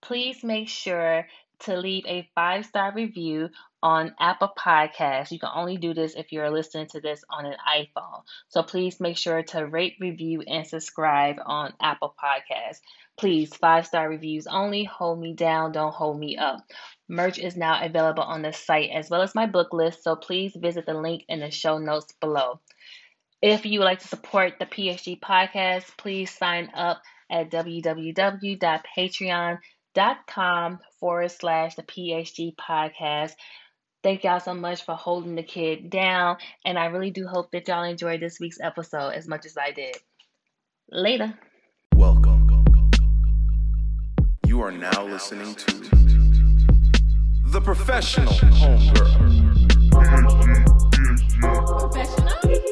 please make sure to leave a five star review on Apple Podcasts. You can only do this if you're listening to this on an iPhone. So please make sure to rate, review, and subscribe on Apple Podcasts. Please, five star reviews only. Hold me down, don't hold me up. Merch is now available on the site as well as my book list, so please visit the link in the show notes below. If you would like to support the PHG podcast, please sign up at www.patreon.com forward slash the PHG podcast. Thank y'all so much for holding the kid down, and I really do hope that y'all enjoyed this week's episode as much as I did. Later. Welcome. You are now listening to The Professional Homegirl. Professional?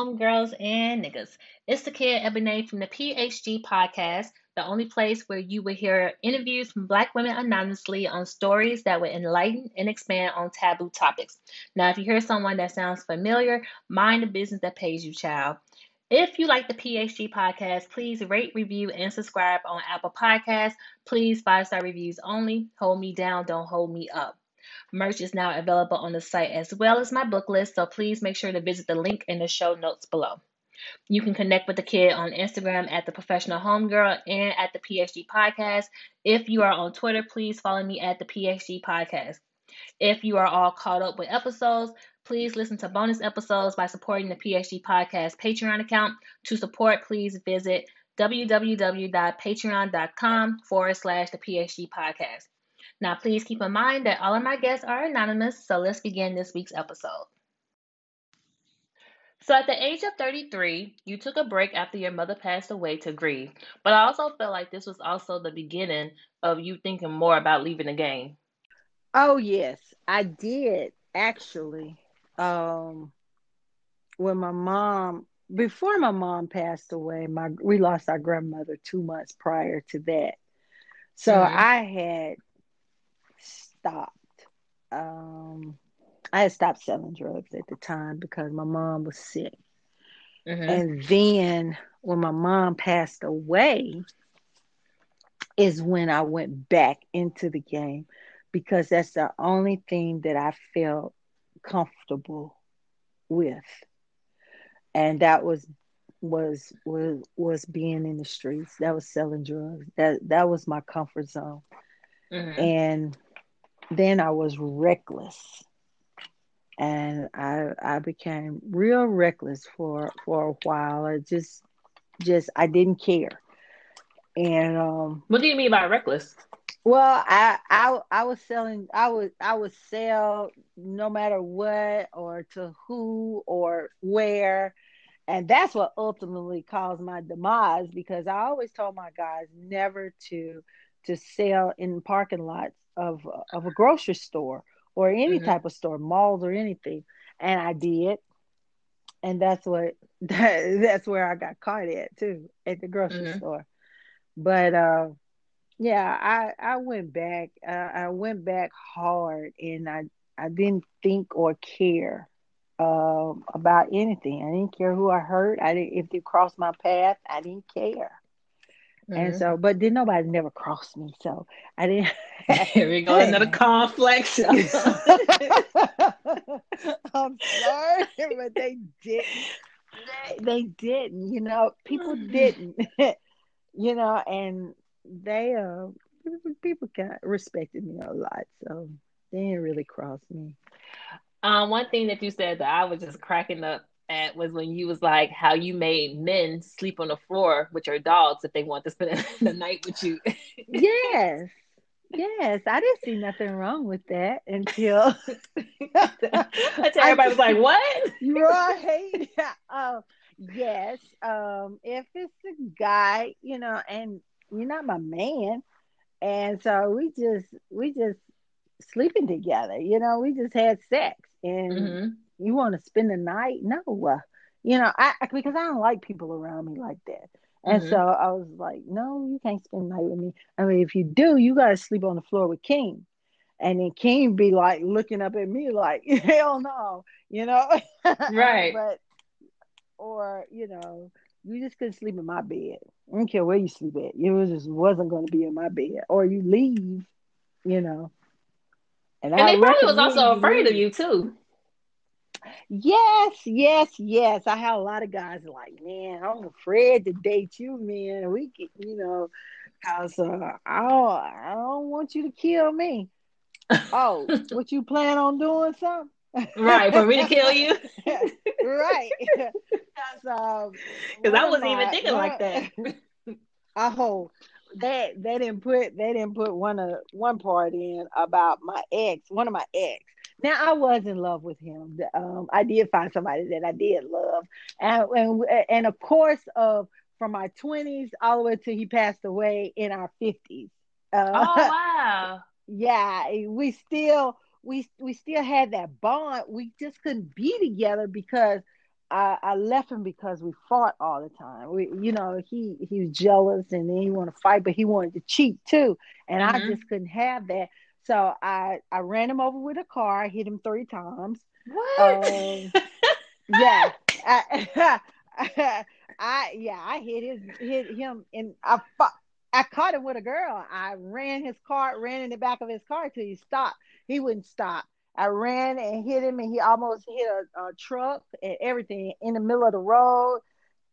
Homegirls and niggas. It's the kid Ebony from the PHG podcast, the only place where you will hear interviews from Black women anonymously on stories that will enlighten and expand on taboo topics. Now, if you hear someone that sounds familiar, mind the business that pays you, child. If you like the PHG podcast, please rate, review, and subscribe on Apple Podcasts. Please, five star reviews only. Hold me down, don't hold me up. Merch is now available on the site as well as my book list, so please make sure to visit the link in the show notes below. You can connect with the kid on Instagram at the Professional Homegirl and at the PHG Podcast. If you are on Twitter, please follow me at the PHG Podcast. If you are all caught up with episodes, please listen to bonus episodes by supporting the PHG Podcast Patreon account. To support, please visit www.patreon.com forward slash the PHG Podcast. Now, please keep in mind that all of my guests are anonymous, so let's begin this week's episode. So, at the age of 33, you took a break after your mother passed away to grieve, but I also felt like this was also the beginning of you thinking more about leaving the game. Oh yes, I did actually. Um, when my mom, before my mom passed away, my we lost our grandmother two months prior to that, so Mhm. I had stopped. Um, I had stopped selling drugs at the time because my mom was sick, Mm-hmm. And then when my mom passed away, is when I went back into the game because that's the only thing that I felt comfortable with. And that was was was was being in the streets. That was selling drugs. That that was my comfort zone. Mm-hmm. And then I was reckless. And I I became real reckless for for a while. I just just I didn't care. And um What do you mean by reckless? Well, I I I was selling I would I would sell no matter what or to who or where and that's what ultimately caused my demise because I always told my guys never to to sell in parking lots of of a grocery store or any mm-hmm. type of store, malls or anything. And I did. And that's what that, that's where I got caught at too, at the grocery mm-hmm. store. But uh yeah, I I went back. Uh, I went back hard and I I didn't think or care uh, about anything. I didn't care who I hurt. I didn't if they crossed my path. I didn't care. Mm-hmm. And so, but then nobody never crossed me, so I didn't. Here we go, another conflict. I'm sorry, but they didn't. They, they didn't. You know, people didn't. you know, and they uh people of respected me a lot, so they didn't really cross me. Um, one thing that you said that I was just cracking up at was when you was like how you made men sleep on the floor with your dogs if they want to spend the night with you. yes. Yes, I didn't see nothing wrong with that until, until everybody was like, "What?" You right? Um, yes. Um, if it's a guy, you know, and you're not my man, and so we just we just sleeping together. You know, we just had sex, and mm-hmm. You want to spend the night? No, uh, you know, I because I don't like people around me like that. And mm-hmm. so I was like, no, you can't spend the night with me. I mean, if you do, you got to sleep on the floor with King. And then King be like looking up at me like, hell no, you know? Right. but, or, you know, you just couldn't sleep in my bed. I don't care where you sleep at. You just wasn't going to be in my bed. Or you leave, you know. And, and they probably was also afraid of you too. Yes, yes, yes. I had a lot of guys like, man, I'm afraid to date you, man. We, can, you know, cause uh, I don't, I don't want you to kill me. Oh, what you plan on doing? Something? right for me to kill you right because um, i wasn't even thinking like that oh they they didn't put they didn't put one of one part in about my ex one of my ex now I was in love with him. Um, I did find somebody that I did love, and and, and of course, of from my twenties all the way till he passed away in our fifties. Uh, oh wow! yeah, we still we we still had that bond. We just couldn't be together because I, I left him because we fought all the time. We, you know, he he was jealous and then he wanted to fight, but he wanted to cheat too, and mm-hmm. I just couldn't have that. So I I ran him over with a car. I hit him three times. What? Um, yeah, I, I, yeah I hit his hit him and I. I caught him with a girl. I ran his car, ran in the back of his car till he stopped. He wouldn't stop. I ran and hit him, and he almost hit a, a truck and everything in the middle of the road.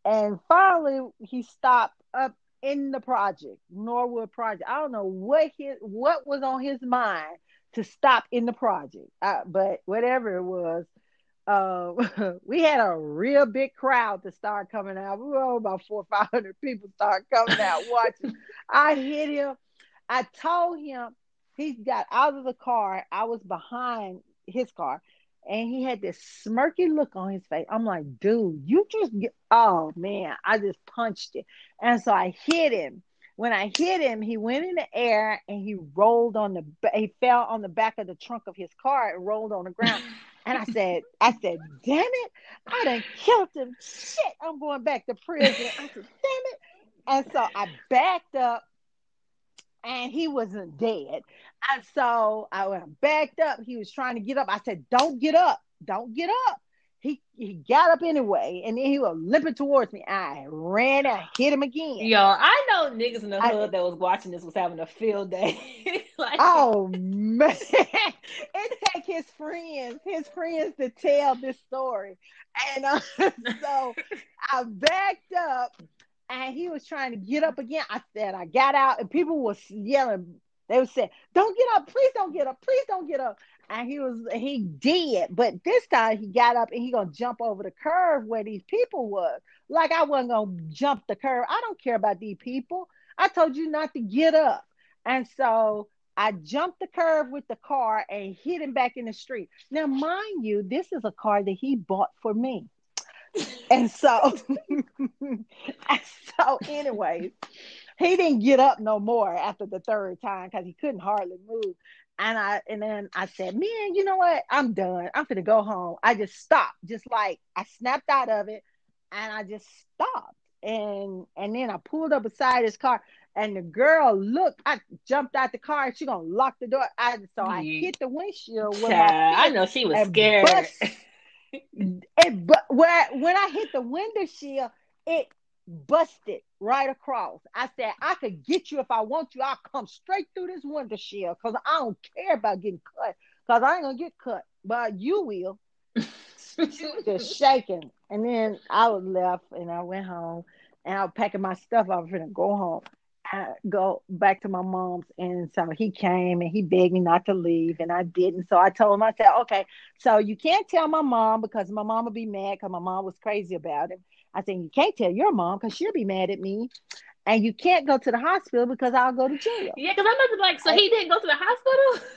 And finally, he stopped up in the project, Norwood Project. I don't know what his what was on his mind to stop in the project, uh, but whatever it was, uh, we had a real big crowd to start coming out. We were about four or five hundred people start coming out watching. I hit him. I told him he got out of the car. I was behind his car and he had this smirky look on his face. I'm like, dude, you just get, oh man, I just punched it. And so I hit him. When I hit him, he went in the air and he rolled on the, he fell on the back of the trunk of his car and rolled on the ground. And I said, I said, damn it, I done killed him. Shit, I'm going back to prison. I said, damn it. And so I backed up and he wasn't dead. And so I went backed up. He was trying to get up. I said, Don't get up. Don't get up. he he got up anyway, and then he was limping towards me. I ran and hit him again. Yo, I know niggas in the I, hood that was watching this was having a field day. like, oh man, it take his friends, his friends to tell this story, and uh, so I backed up, and he was trying to get up again. I said I got out, and people was yelling. They would say, "Don't get up! Please don't get up! Please don't get up!" and he was he did, but this time he got up and he gonna jump over the curve where these people was. Like I wasn't gonna jump the curve. I don't care about these people. I told you not to get up, and so I jumped the curve with the car and hit him back in the street. Now, mind you, this is a car that he bought for me. and so, so, anyways, he didn't get up no more after the third time because he couldn't hardly move. And I and then I said, man, you know what? I'm done. I'm gonna go home. I just stopped, just like I snapped out of it, and I just stopped. And and then I pulled up beside his car, and the girl looked. I jumped out the car, and she gonna lock the door. I so I hit the windshield with my I know she was scared. Bust, it but when I, when I hit the window shield, it busted right across. I said, I could get you if I want you. I'll come straight through this window shield because I don't care about getting cut because I ain't going to get cut, but you will. she was just shaking. And then I was left and I went home and I was packing my stuff. I was going to go home. I go back to my mom's and so he came and he begged me not to leave and I didn't. So I told him, I said, okay, so you can't tell my mom because my mom would be mad because my mom was crazy about him. I said, you can't tell your mom because she'll be mad at me. And you can't go to the hospital because I'll go to jail. Yeah, because I'm be like, so he didn't go to the hospital?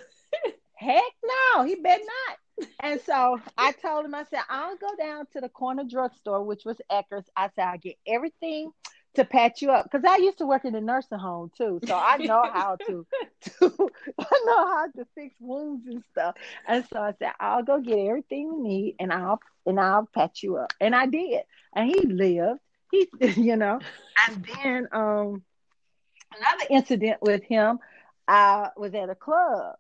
Heck no, he better not. And so I told him, I said, I'll go down to the corner drugstore, which was Eckerd's. I said, I'll get everything to patch you up because I used to work in the nursing home too, so I know how to, to I know how to fix wounds and stuff. And so I said, I'll go get everything we need, and I'll and I'll patch you up, and I did, and he lived. He, you know, and then um, another incident with him, I was at a club.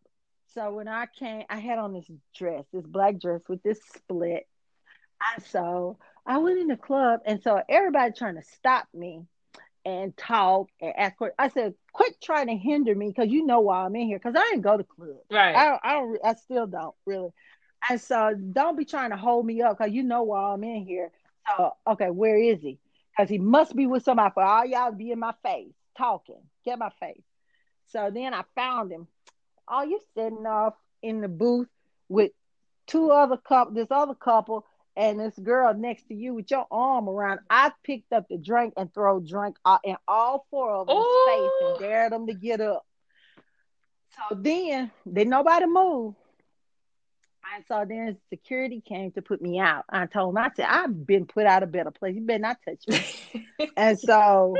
So when I came, I had on this dress, this black dress with this split. And so I went in the club, and so everybody trying to stop me and talk and ask. I said, "Quit trying to hinder me, because you know why I'm in here. Because I didn't go to club. Right. I don't, I don't. I still don't really. And so don't be trying to hold me up, because you know why I'm in here. So okay, where is he? Because he must be with somebody for all y'all to be in my face talking. Get my face. So then I found him. Oh, you sitting off in the booth with two other couple, this other couple, and this girl next to you with your arm around. I picked up the drink and throw drink uh, in all four of them's oh. face and dared them to get up. So then, did nobody move. And so then security came to put me out. I told him, I said, I've been put out a better place. You better not touch me. and so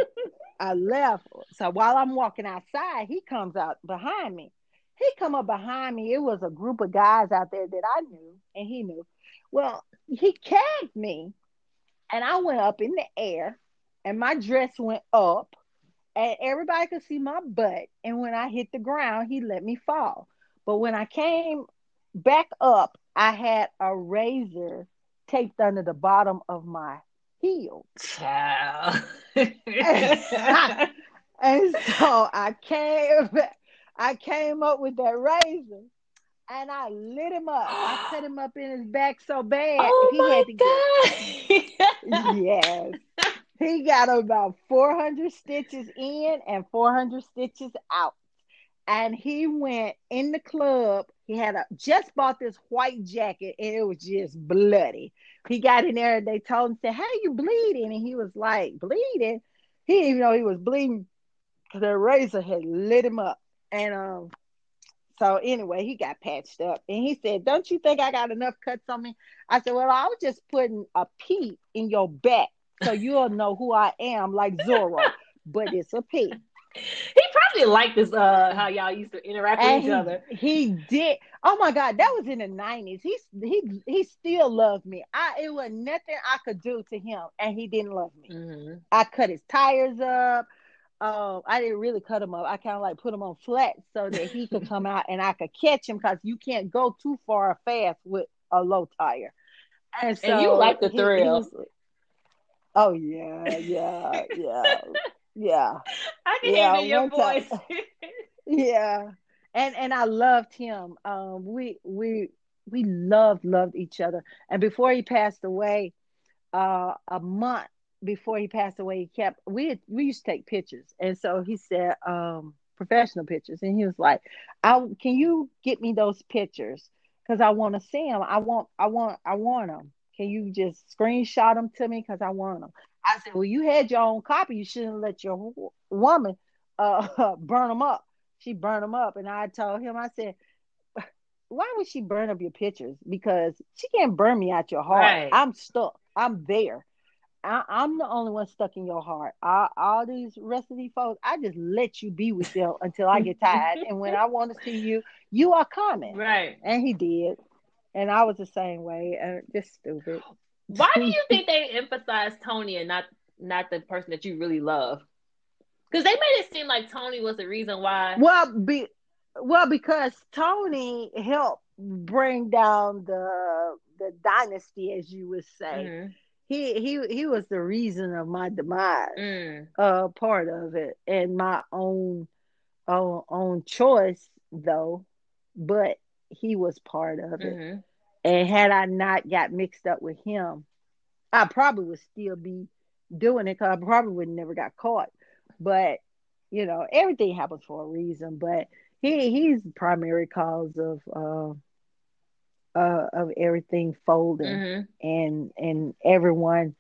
I left. So while I'm walking outside, he comes out behind me. He come up behind me. It was a group of guys out there that I knew, and he knew. Well, he cagged me, and I went up in the air, and my dress went up, and everybody could see my butt. And when I hit the ground, he let me fall. But when I came back up, I had a razor taped under the bottom of my heel. Child. and, and so I came I came up with that razor and I lit him up. I cut him up in his back so bad oh he had to God. get yes. He got about 400 stitches in and 400 stitches out. And he went in the club. He had a, just bought this white jacket and it was just bloody. He got in there and they told him, said, How you bleeding? And he was like, Bleeding? He didn't even know he was bleeding because the razor had lit him up. And um, so anyway, he got patched up and he said, Don't you think I got enough cuts on me? I said, Well, I was just putting a P in your back so you'll know who I am, like Zorro, but it's a P. He probably liked this uh how y'all used to interact and with each he, other. He did. Oh my God, that was in the nineties. He he he still loved me. I it was nothing I could do to him, and he didn't love me. Mm-hmm. I cut his tires up um, I didn't really cut him up. I kind of like put him on flat so that he could come out and I could catch him because you can't go too far fast with a low tire. And, so and you like the he- thrill. he was- oh yeah, yeah, yeah, yeah. I can Yeah, hear your voice. yeah and and i loved him um we we we loved loved each other and before he passed away uh a month before he passed away he kept we had, we used to take pictures. And so he said um professional pictures. And he was like i can you get me those pictures? Because i want to see them i want i want i want them can you just screenshot them to me? Because i want them i said well you had your own copy. You shouldn't let your woman uh burn them up. She burned them up. And i told him i said why would she burn up your pictures? Because she can't burn me out your heart. Right. i'm stuck. I'm there I, i'm the only one stuck in your heart I, all these rest of these folks i just let you be with them until i get tired and when i want to see you you are coming right. and he did and i was the same way and just stupid Why do you think they emphasized Tony and not not the person that you really love? Because they made it seem like Tony was the reason why. Well, be well because Tony helped bring down the the dynasty, as you would say. Mhm. He he he was the reason of my demise, Mm. uh, part of it, and my own own own choice though, but he was part of it. Mhm. And had I not got mixed up with him, I probably would still be doing it because I probably would never got caught. But you know, everything happens for a reason. But he he's the primary cause of uh, uh of everything folding Mhm. and and everyone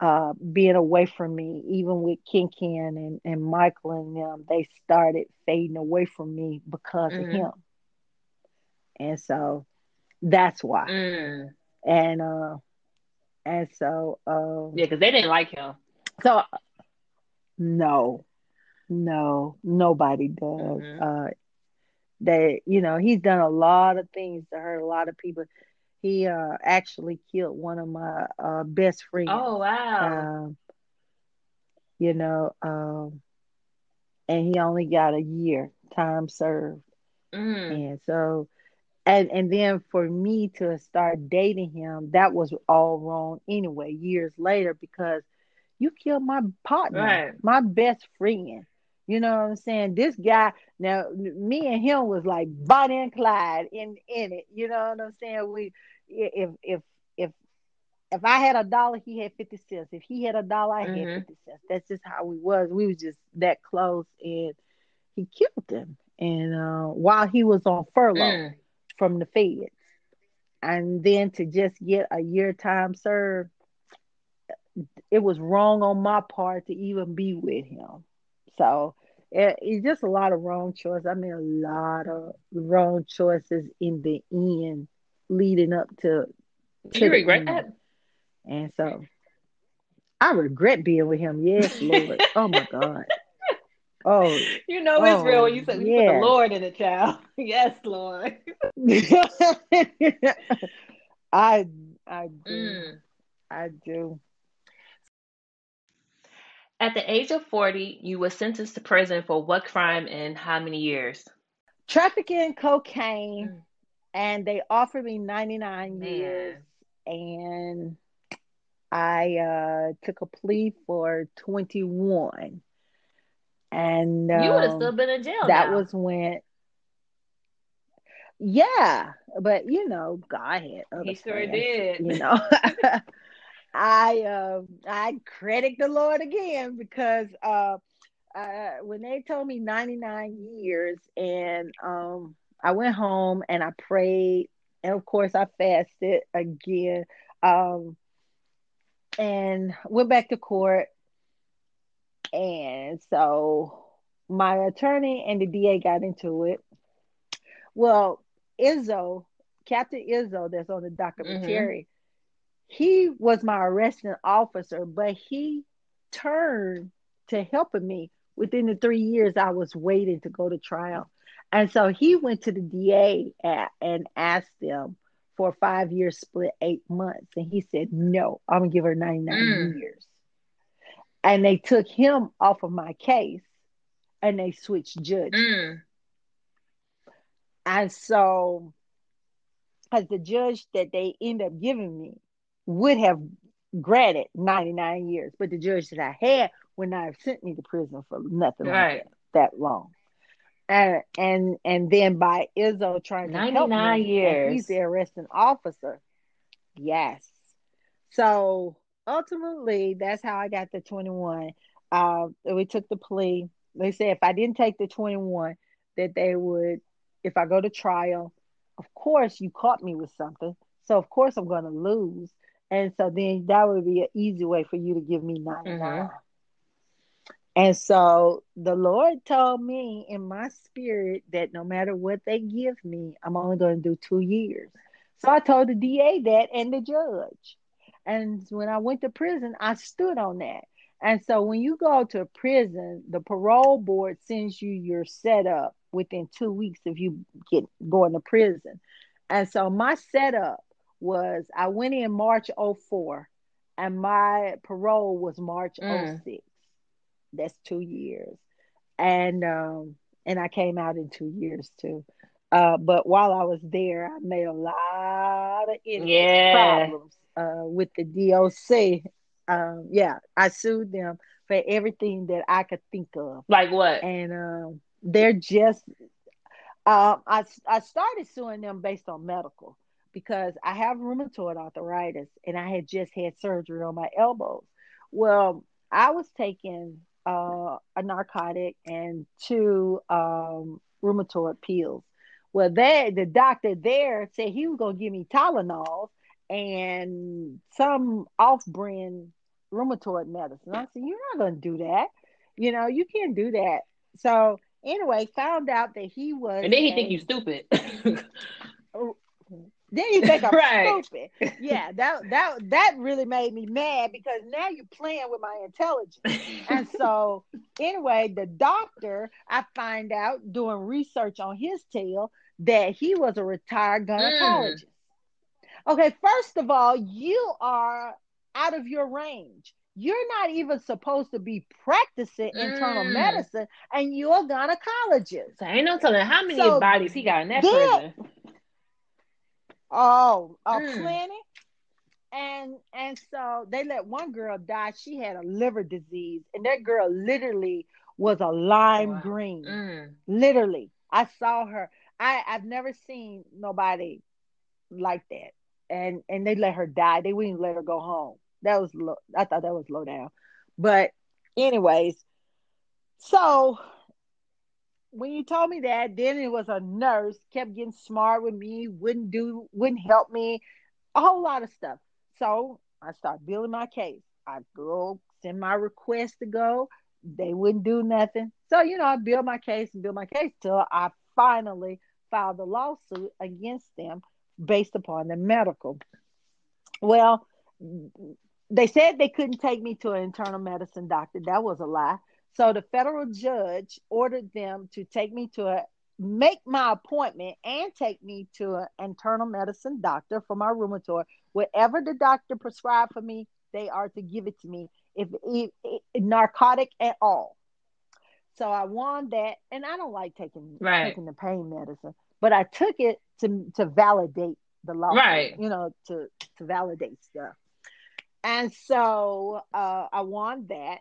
uh being away from me, even with Ken Ken and, and Michael and them, they started fading away from me because of Mhm. him. And so that's why. Mm. And uh and so uh Yeah, because they didn't like him. so no, no, nobody does. Mhm. Uh they you know, he's done a lot of things to hurt a lot of people. He uh actually killed one of my uh best friends. Oh wow. Um, you know, um and he only got a year time served. Mm. And so and and then for me to start dating him, that was all wrong anyway, years later, because you killed my partner, Right. my best friend. You know what I'm saying? This guy now me and him was like Bonnie and Clyde in in it. You know what I'm saying? We if if if if I had a dollar, he had fifty cents. If he had a dollar, I Mhm. had fifty cents. That's just how we was. We was just that close and he killed him. And uh, while he was on furlough Mm. from the feds. And then to just get a year time served, it was wrong on my part to even be with him. So it, it's just a lot of wrong choices. I mean, a lot of wrong choices in the end leading up to. Do to you regret end. that? And so I regret being with him. Yes, Lord. oh my God. Oh, You know it's real when Oh, you say you put the. Lord in the child. yes, Lord. I I do. Mm. I do. At the age of 40, you were sentenced to prison for what crime and how many years? Trafficking cocaine, Mm. and they offered me 99 Man. years, and I uh, took a plea for 21. And you would have um, still been in jail. that now. was when, yeah, but you know, God had other He sure plans, did. You know, I um I credit the Lord again because uh, uh when they told me 99 years and um I went home and I prayed and of course I fasted again um and went back to court and so my attorney and the DA got into it. Well, Izzo, Captain Izzo, that's on the documentary, he was my arresting officer, but he turned to helping me within the three years I was waiting to go to trial. And so he went to the DA at, and asked them for a five year split, eight months. And he said, No, I'm going to give her 99 Mm. years. And they took him off of my case and they switched judges. Mm. And so, as the judge that they end up giving me, would have granted 99 years, but the judge that I had would not have sent me to prison for nothing Right. like that, that long. And and and then by Izzo trying to help 99 me, and he's the arresting officer. Yes. So ultimately, that's how I got the 21. Uh, we took the plea. They said if I didn't take the 21, that they would, if I go to trial, of course you caught me with something. So of course I'm going to lose. And so then that would be an easy way for you to give me 99. Mhm. And so the Lord told me in my spirit that no matter what they give me, I'm only going to do two years. So I told the DA that and the judge. And when I went to prison, I stood on that. And so when you go to prison, the parole board sends you your setup within two weeks if you get going to prison. And so my setup was I went in March 04 and my parole was March Mm. 06. That's two years. And um and I came out in two years too. Uh, but while I was there, I made a lot of Yeah. problems uh, with the DOC. Um, yeah, I sued them for everything that I could think of. Like what? And um, they're just, um, I, I started suing them based on medical because I have rheumatoid arthritis and I had just had surgery on my elbows. Well, I was taking uh, a narcotic and two um, rheumatoid pills. Well, they, the doctor there said he was going to give me Tylenol and some off-brand rheumatoid medicine. I said, "You're not going to do that. You know, you can't do that." So anyway, found out that he was. And then he a- think you stupid. then you think I'm Right. stupid. Yeah, that that that really made me mad because now you're playing with my intelligence. and so anyway, the doctor, I find out doing research on his tail that he was a retired gynecologist. Okay, first of all, you are out of your range. You're not even supposed to be practicing internal Mm. medicine, and you're a gynecologist. So ain't no telling how many So bodies he got in that then- prison. Oh, a Mm. plenty. And and so they let one girl die. She had a liver disease, and that girl literally was a lime Wow. green. Mm. Literally, I saw her. I I've never seen nobody like that. And and they let her die. They wouldn't let her go home. That was low. I thought that was low down. But anyways, so when you told me that, then it was a nurse kept getting smart with me, wouldn't do, wouldn't help me, a whole lot of stuff. So I started building my case. I go send my request to go. They wouldn't do nothing. So you know, I build my case and build my case till I finally filed a lawsuit against them based upon the medical. Well, they said they couldn't take me to an internal medicine doctor. That was a lie. So the federal judge ordered them to take me to a make my appointment and take me to an internal medicine doctor for my rheumatoid. Whatever the doctor prescribed for me, they are to give it to me if, if, if narcotic at all. So I won that, and I don't like taking Right. taking the pain medicine, but I took it to to validate the law, Right. You know, to to validate stuff. And so uh, I won that.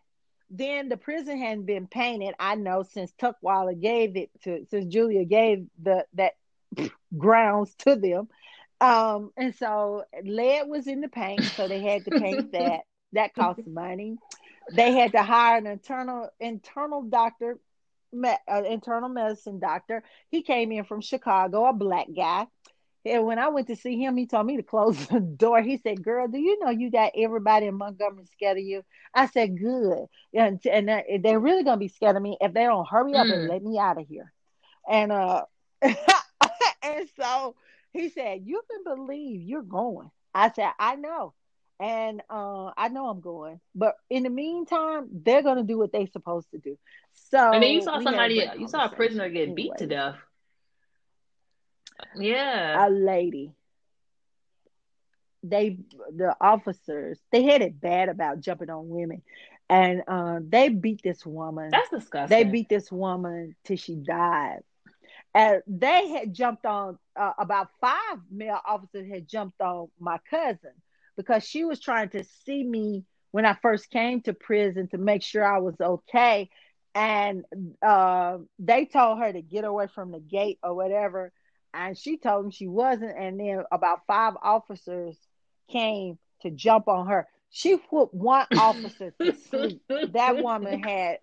Then the prison hadn't been painted. I know since Tutwiler gave it to, since Julia gave the that grounds to them. Um, and so lead was in the paint, so they had to paint that. That cost money. They had to hire an internal internal doctor, me, uh, internal medicine doctor. He came in from Chicago, a black guy. And when I went to see him, he told me to close the door. He said, "Girl, do you know you got everybody in Montgomery scared of you?" I said, "Good." And and they're really gonna be scared of me if they don't hurry up and Mm. let me out of here. And uh, and so he said, "You can believe you're going." I said, "I know." And uh, I know I'm going, but in the meantime, they're gonna do what they're supposed to do. So, and then you saw we had a somebody, you saw a prisoner get beat to death. Yeah. a lady they the officers they had it bad about jumping on women and uh, they beat this woman That's disgusting. they beat this woman till she died and they had jumped on uh, about five male officers had jumped on my cousin because she was trying to see me when I first came to prison to make sure I was okay. And uh, they told her to get away from the gate or whatever. And she told them she wasn't. And then about five officers came to jump on her. She put one officer to sleep. That woman had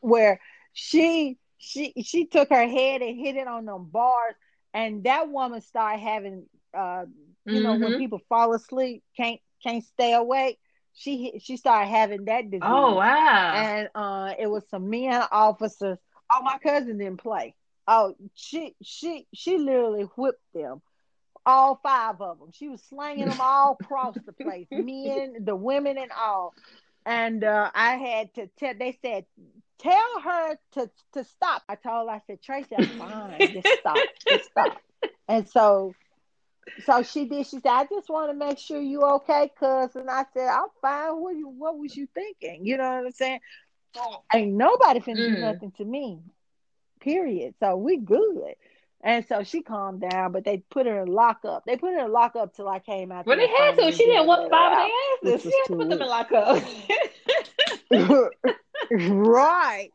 where she she she took her head and hit it on them bars, and that woman started having uh you mm-hmm. know when mm-hmm. people fall asleep can't can't stay awake. She she started having that disease. Oh wow! And uh, it was some men officers. Oh, my cousin didn't play. Oh, she she she literally whipped them all five of them. She was slanging them all across the place, men, the women, and all. And uh, I had to tell. They said, "Tell her to to stop." I told. I said, "Tracy, I'm fine. Just stop. Just stop." And so, so she did. She said, "I just want to make sure you okay, cuz." And I said, "I'm fine. What you? What was you thinking? You know what I'm saying?" Ain't nobody finna mm. do nothing to me. Period. So we good. And so she calmed down, but they put her in lockup. They put her in lockup till I came out. Well, they had to. She didn't want five of their asses. She had to put them in lockup. right.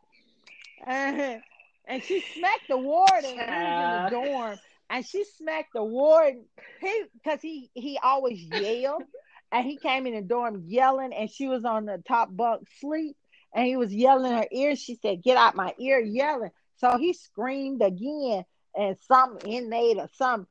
And, and she smacked the warden uh, in the dorm. And she smacked the warden He because he, he, he always yelled. and he came in the dorm yelling, and she was on the top bunk sleep. And he was yelling in her ear. She said, Get out my ear, yelling. So he screamed again and some inmate or some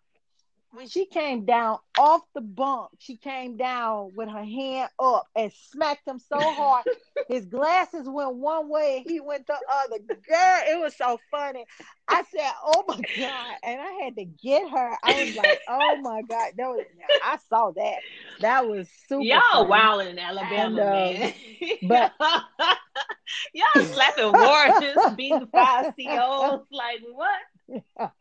when she came down off the bunk, she came down with her hand up and smacked him so hard. His glasses went one way and he went the other. Girl, it was so funny. I said, "Oh my god!" And I had to get her. I was like, "Oh my god!" That was. I saw that. That was super. Y'all wild in Alabama, and, uh, man. But y'all slapping wardens, beating five COs. Like what?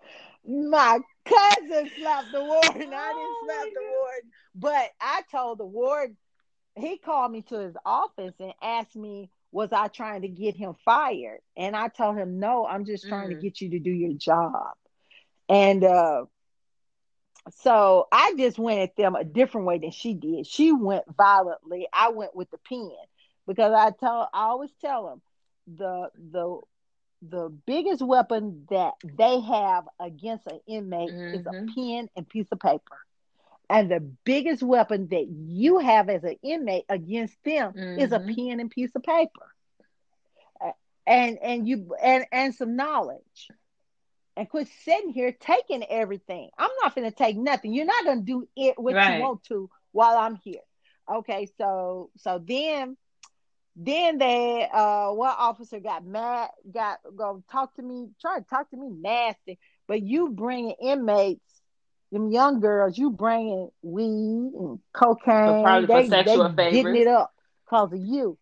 My cousin slapped the warden. I didn't slap the warden, but I told the warden. He called me to his office and asked me, "Was I trying to get him fired?" And I told him, "No, I'm just trying mm. to get you to do your job." And uh, so I just went at them a different way than she did. She went violently. I went with the pen because I tell I always tell them the the the biggest weapon that they have against an inmate mm-hmm. is a mm-hmm. pen and piece of paper. And the biggest weapon that you have as an inmate against them mm-hmm. is a mm-hmm. pen and piece of paper. And and you and and some knowledge. And quit sitting here taking everything. I'm not gonna take nothing. You're not gonna do it what right. you want to while I'm here. Okay, so so then then they uh one officer got mad, got go talk to me, try to talk to me nasty. But you bringing inmates, them young girls, you bringing weed and cocaine, they, they getting it up because of you.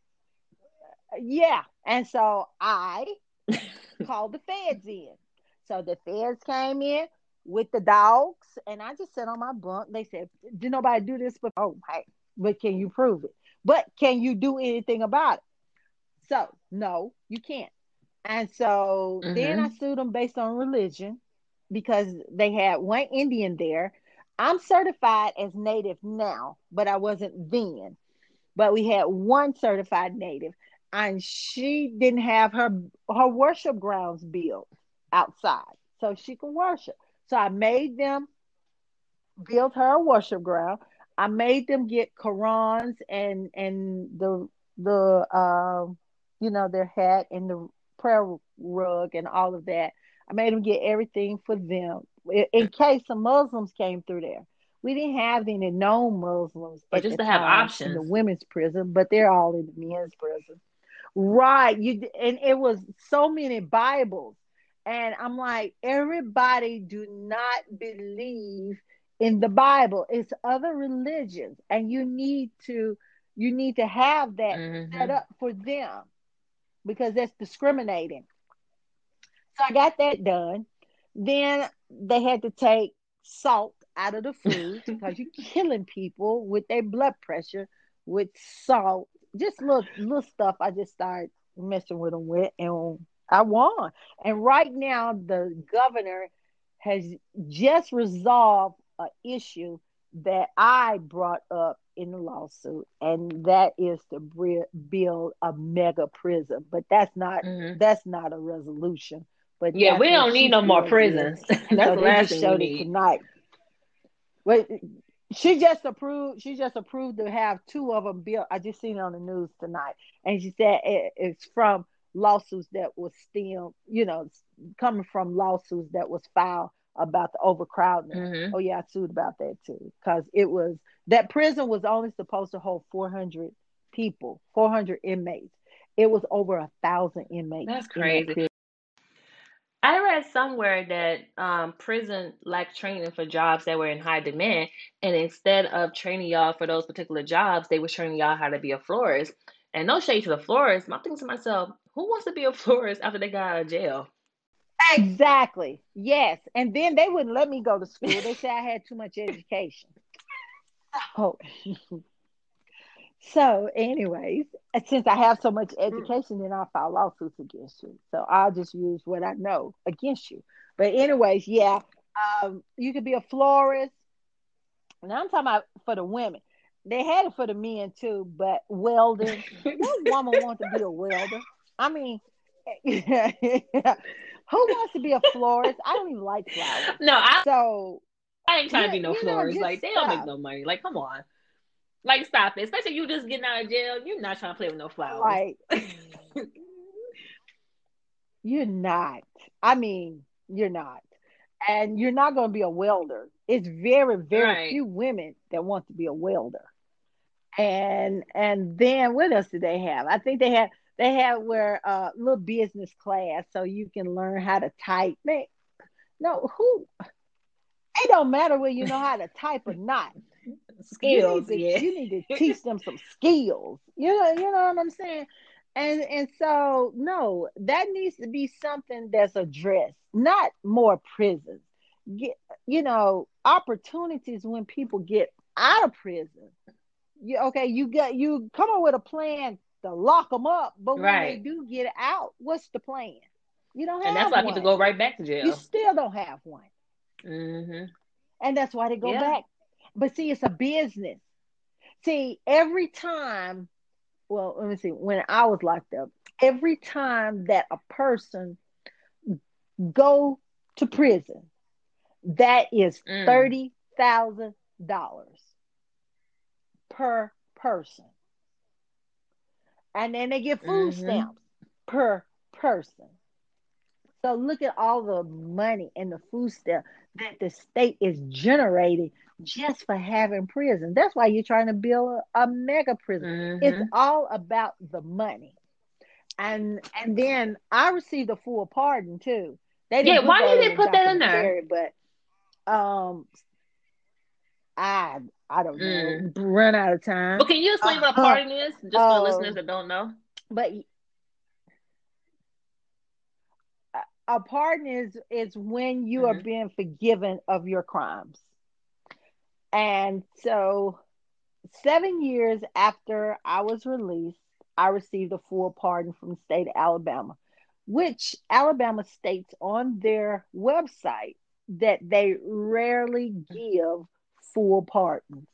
Yeah, and so I called the feds in. So the feds came in with the dogs, and I just sat on my bunk. They said, "Did nobody do this before?" Oh, hey, but can you prove it? But can you do anything about it? So, no, you can't. And so mm-hmm. then I sued them based on religion because they had one Indian there. I'm certified as native now, but I wasn't then. But we had one certified native, and she didn't have her her worship grounds built outside, so she could worship. So I made them build her a worship ground. I made them get Qurans and and the the uh, you know their hat and the prayer rug and all of that. I made them get everything for them in case some Muslims came through there. We didn't have any known Muslims, but just to have options in the women's prison, but they're all in the men's prison, right? You and it was so many Bibles, and I'm like, everybody do not believe in the Bible. It's other religions, and you need to you need to have that mm-hmm. set up for them because that's discriminating. So I got that done. Then they had to take salt out of the food because you're killing people with their blood pressure with salt. Just little little stuff. I just started messing with them with, and I won. And right now, the governor has just resolved an issue that I brought up in the lawsuit, and that is to build a mega prison. But that's not mm-hmm. that's not a resolution. But yeah, we don't need no more prisons. that's so the last thing tonight. But she just approved. She just approved to have two of them built. I just seen it on the news tonight, and she said it, it's from lawsuits that was still, you know, coming from lawsuits that was filed about the overcrowding. Mm-hmm. Oh yeah, I sued about that too because it was that prison was only supposed to hold 400 people, 400 inmates. It was over a thousand inmates. That's crazy. I read somewhere that um, prison lacked training for jobs that were in high demand, and instead of training y'all for those particular jobs, they were training y'all how to be a florist. And no shade to the florist, I'm thinking to myself, who wants to be a florist after they got out of jail? Exactly. Yes. And then they wouldn't let me go to school. They said I had too much education. Oh. so, anyways, since I have so much education, then I'll file lawsuits against you. So I'll just use what I know against you. But anyways, yeah, um, you could be a florist. Now I'm talking about for the women. They had it for the men too, but welding. what woman wants to be a welder? I mean, Who wants to be a florist? I don't even like flowers. No, I so I ain't trying yeah, to be no florist. Know, like they don't make no money. Like, come on. Like stop it. Especially you just getting out of jail. You're not trying to play with no flowers. Like you're not. I mean, you're not. And you're not going to be a welder. It's very, very right. few women that want to be a welder. And and then what else do they have? I think they had they have where uh little business class so you can learn how to type. Man, no, who it don't matter whether you know how to type or not. skills, you need, to, yeah. you need to teach them some skills. You know, you know what I'm saying? And and so no, that needs to be something that's addressed, not more prisons. Get you know, opportunities when people get out of prison. You okay, you got you come up with a plan to lock them up, but when right. they do get out, what's the plan? You don't have. And that's why one. people go right back to jail. You still don't have one. Mm-hmm. And that's why they go yeah. back. But see, it's a business. See, every time, well, let me see. When I was locked up, every time that a person go to prison, that is mm. thirty thousand dollars per person and then they get food mm-hmm. stamps per person. So look at all the money and the food stamp that the state is generating just for having prison. That's why you're trying to build a, a mega prison. Mm-hmm. It's all about the money. And and then I received a full pardon too. They yeah, why did they put that in there? But um, I I don't know. Mm. Run out of time. But can you explain uh, what a pardon is, just uh, for listeners that don't know? But a pardon is is when you mm-hmm. are being forgiven of your crimes. And so, seven years after I was released, I received a full pardon from the state of Alabama, which Alabama states on their website that they rarely give full pardons.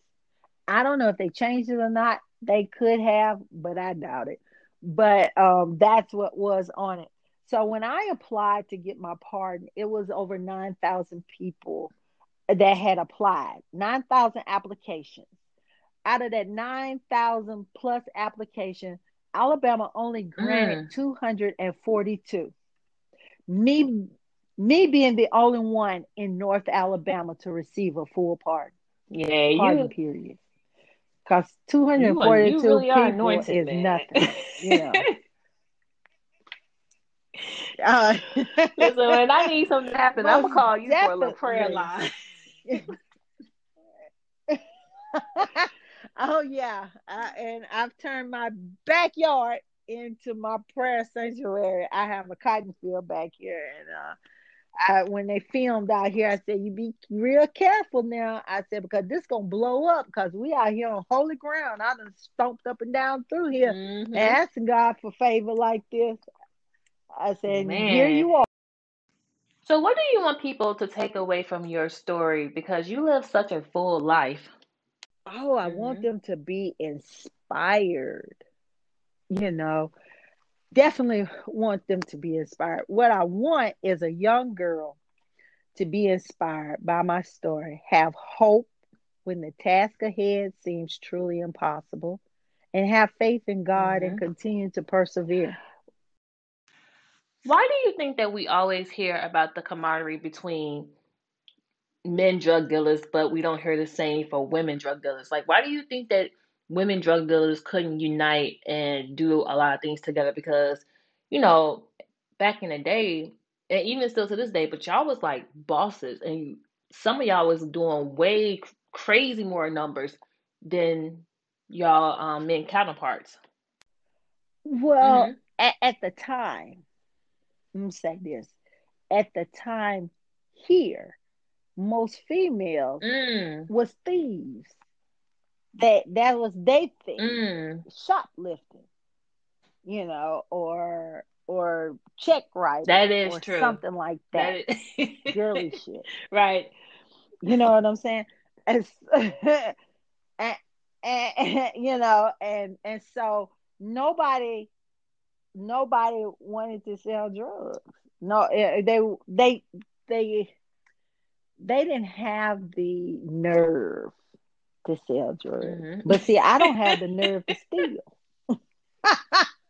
I don't know if they changed it or not. They could have, but I doubt it. But um, that's what was on it. So when I applied to get my pardon, it was over 9,000 people that had applied, 9,000 applications. Out of that 9,000 plus application, Alabama only granted mm. 242. Me, me being the only one in North Alabama to receive a full pardon. Yeah, you period. Because two hundred and forty-two really people is man. nothing. You know. uh, Listen, when I need something to happen, I'm gonna call you for a little prayer line. oh yeah, uh, and I've turned my backyard into my prayer sanctuary. I have a cotton field back here, and uh, I, when they filmed out here, I said, "You be real careful now." I said because this gonna blow up because we out here on holy ground. I done stomped up and down through here mm-hmm. asking God for favor like this. I said, Man. "Here you are." So, what do you want people to take away from your story? Because you live such a full life. Oh, I want Mm-hmm. them to be inspired. You know, definitely want them to be inspired. What I want is a young girl to be inspired by my story, have hope when the task ahead seems truly impossible, and have faith in God and Mm-hmm. continue to persevere. Why do you think that we always hear about the camaraderie between men drug dealers, but we don't hear the same for women drug dealers? Like, why do you think that women drug dealers couldn't unite and do a lot of things together? Because, you know, back in the day, and even still to this day, but y'all was like bosses, and some of y'all was doing way crazy more numbers than y'all um, men counterparts. Well, Mm-hmm. at, at the time, let me say this at the time here, most females Mm, was thieves. That that was they thing, mm, shoplifting, you know, or or check writing, that is or true. something like that. That is Girly shit. right. You know what I'm saying? And, and, and you know, and and so nobody nobody wanted to sell drugs. No, eh, they they they they didn't have the nerve to sell drugs. Mhm. But see, I don't have the nerve to steal.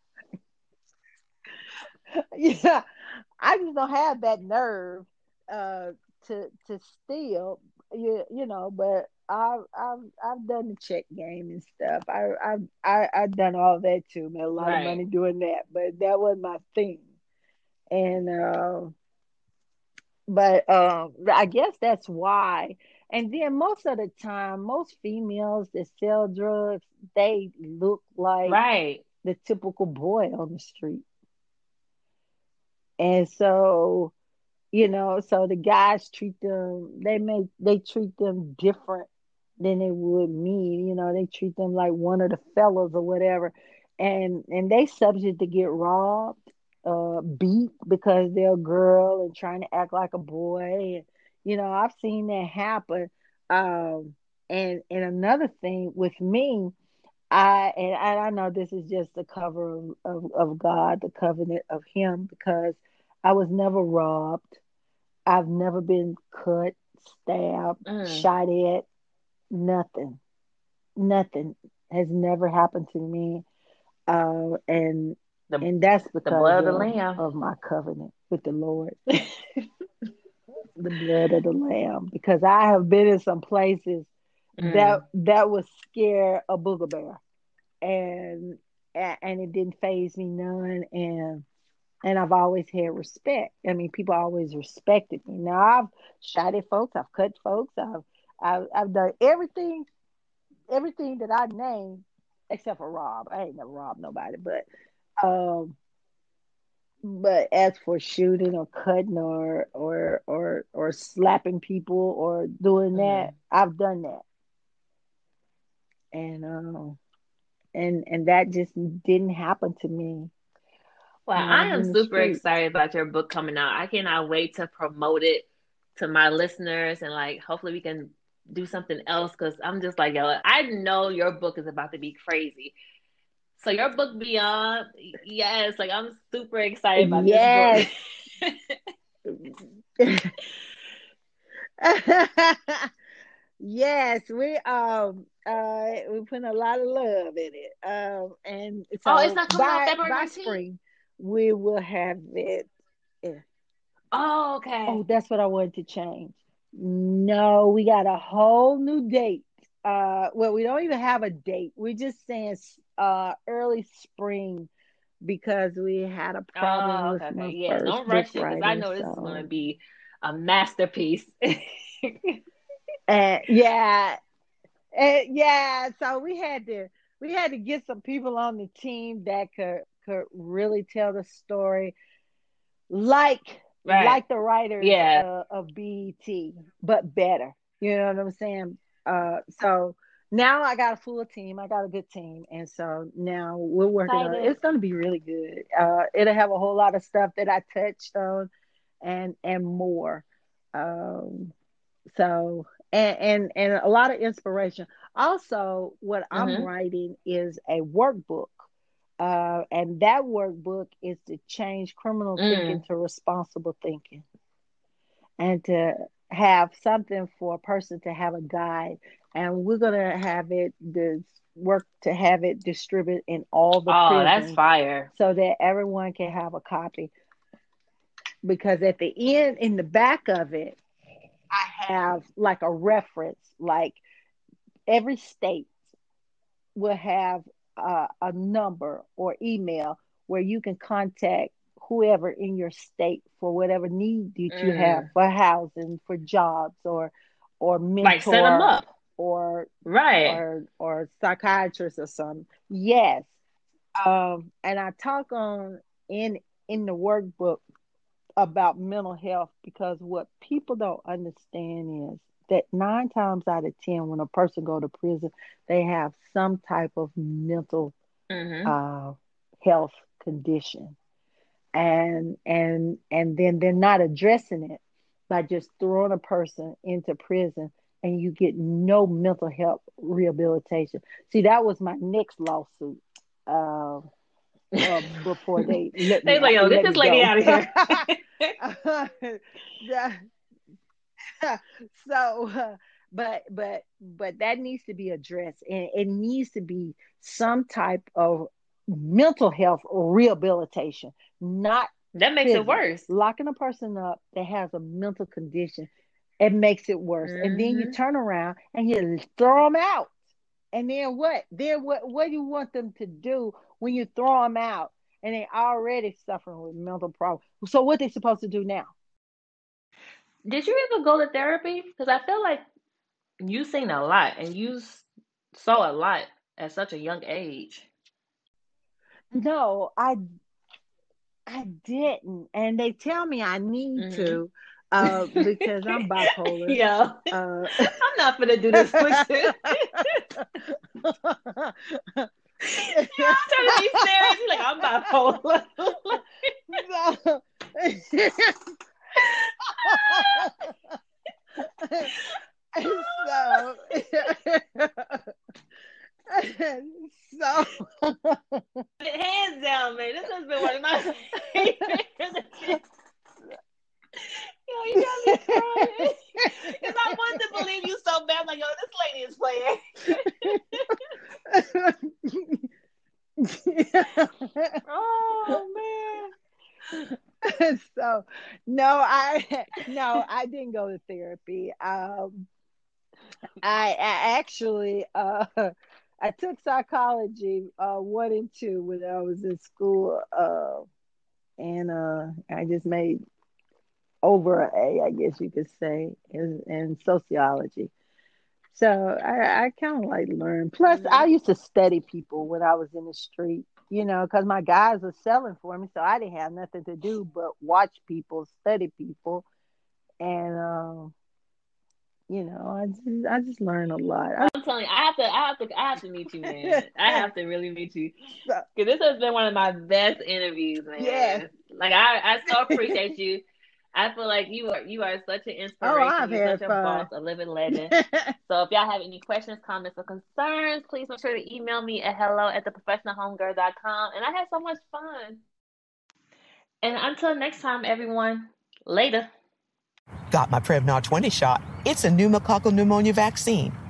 yeah, I just don't have that nerve uh, to to steal. You you know, but I've I've I've done the check game and stuff. I I've I I've done all that too. Made a lot Right. of money doing that, but that wasn't my thing. And uh, but um, I guess that's why. And then most of the time, most females that sell drugs, they look like Right. the typical boy on the street. And so, you know, so the guys treat them, they make, they treat them different than they would me. You know, they treat them like one of the fellas or whatever. And, and they subject to get robbed, uh, beat because they're a girl and trying to act like a boy. And, you know, I've seen that happen. Um, and, and another thing with me, I and, and I know this is just the cover of, of, of God, the covenant of Him, because I was never robbed. I've never been cut, stabbed, Mm. shot at. Nothing, nothing has never happened to me, uh, and The, and that's because blood of the Lamb. of my covenant with the Lord, the blood of the Lamb. Because I have been in some places Mm. that that would scare a booger bear, and and it didn't phase me none, and and I've always had respect. I mean, people always respected me. Now I've shot at folks, I've cut folks, I've I've, I've done everything, everything that I named except for Rob. I ain't never robbed nobody, but um, but as for shooting or cutting or or or or slapping people or doing that, I've done that and um and and that just didn't happen to me Well, when I am super streets. excited about your book coming out. I cannot wait to promote it to my listeners and like hopefully we can do something else because I'm just like, yo, I know your book is about to be crazy. So your book Beyond, yes, like I'm super excited about Yes. this book. yes, we um uh we put a lot of love in it. Um and so Oh, it's not coming out February by spring we will have it. yeah. Oh, okay. Oh, that's what I wanted to change. No, we got a whole new date. Uh, well, we don't even have a date. We're just saying uh early spring because we had a problem Oh, with okay, my okay. Yeah, don't rush it because I know this is so going to be a masterpiece. and yeah, and yeah. So we had to we had to get some people on the team that could could really tell the story, like Right. like the writers Yeah. uh, of BET, but better. You know what I'm saying? Uh, so now I got a full team. I got a good team, and so now we're working on. Excited. It's going to be really good. Uh, it'll have a whole lot of stuff that I touched on, and and more. Um, so and and and a lot of inspiration. Also, what mm-hmm. I'm writing is a workbook. Uh, and that workbook is to change criminal mm. thinking to responsible thinking and to have something for a person to have a guide and we're gonna have it the work to have it distributed in all the oh that's fire. so that everyone can have a copy. Because at the end in the back of it i have like a reference like every state will have uh, a number or email where you can contact whoever in your state for whatever need that you mm. have for housing, for jobs, or or mentor, like set them up, or right, or or psychiatrist or something. Yes, um, and I talk on in in the workbook about mental health because what people don't understand is that nine times out of ten when a person go to prison they have some type of mental mm-hmm. uh, health condition and and and then they're not addressing it by just throwing a person into prison and you get no mental health rehabilitation. See that was my next lawsuit uh, uh, before they let they me, like, oh, get this lady out of here. so, uh, but but but that needs to be addressed, and it needs to be some type of mental health rehabilitation, not that makes prison. it worse. Locking a person up that has a mental condition, it makes it worse. Mm-hmm. And then you mm-hmm. turn around and you throw them out. And then what? Then what? What do you want them to do when you throw them out and they already suffering with mental problems? So what they supposed to do now? Did you ever go to therapy? Because I feel like you seen a lot and you saw a lot at such a young age. No, I I didn't, and they tell me I need mm-hmm. to uh, because I'm bipolar. Yeah, uh, I'm not gonna do this yeah, I'm trying to be serious. Like I'm bipolar. so, so hands down, man. This has been one of my favorite. Yo, you got me crying. Because I wanted to believe you so bad. Like, yo, this lady is playing. oh man. so no, I no, I didn't go to therapy. Um I, I actually uh I took psychology uh, one and two when I was in school, uh, and uh, I just made over A, I guess you could say, in, in sociology. So I, I kind of like learn. Plus, mm-hmm. I used to study people when I was in the street, you know, because my guys were selling for me, so I didn't have nothing to do but watch people, study people, and um, you know, I just I just learn a lot. I'm telling you, I have to, I have to, I have to meet you, man. I have to really meet you because this has been one of my best interviews, man. Yeah, like I, I so appreciate you. I feel like you are you are such an oh, inspiration. Oh, I've You're such fun. a boss, a living legend. so if y'all have any questions, comments, or concerns, please make sure to email me at hello at theprofessionalhomegirl.com. And I had so much fun. And until next time, everyone, later. Got my Prevnar 20 shot. It's a pneumococcal pneumonia vaccine.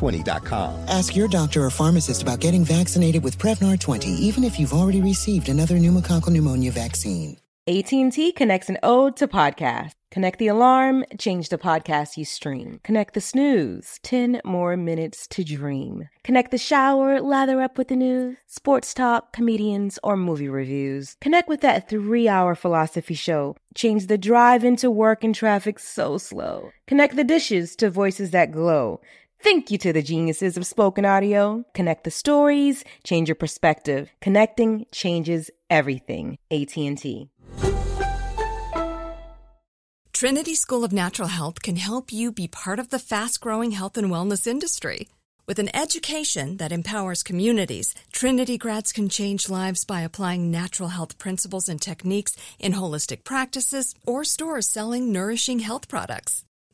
Prevnar20.com. Ask your doctor or pharmacist about getting vaccinated with Prevnar 20, even if you've already received another pneumococcal pneumonia vaccine. AT&T connects an ode to podcast. Connect the alarm, change the podcast you stream. Connect the snooze, 10 more minutes to dream. Connect the shower, lather up with the news, sports talk, comedians, or movie reviews. Connect with that three-hour philosophy show. Change the drive into work and traffic so slow. Connect the dishes to voices that glow. Thank you to the geniuses of spoken audio. Connect the stories, change your perspective. Connecting changes everything. AT&T. Trinity School of Natural Health can help you be part of the fast-growing health and wellness industry. With an education that empowers communities, Trinity grads can change lives by applying natural health principles and techniques in holistic practices or stores selling nourishing health products.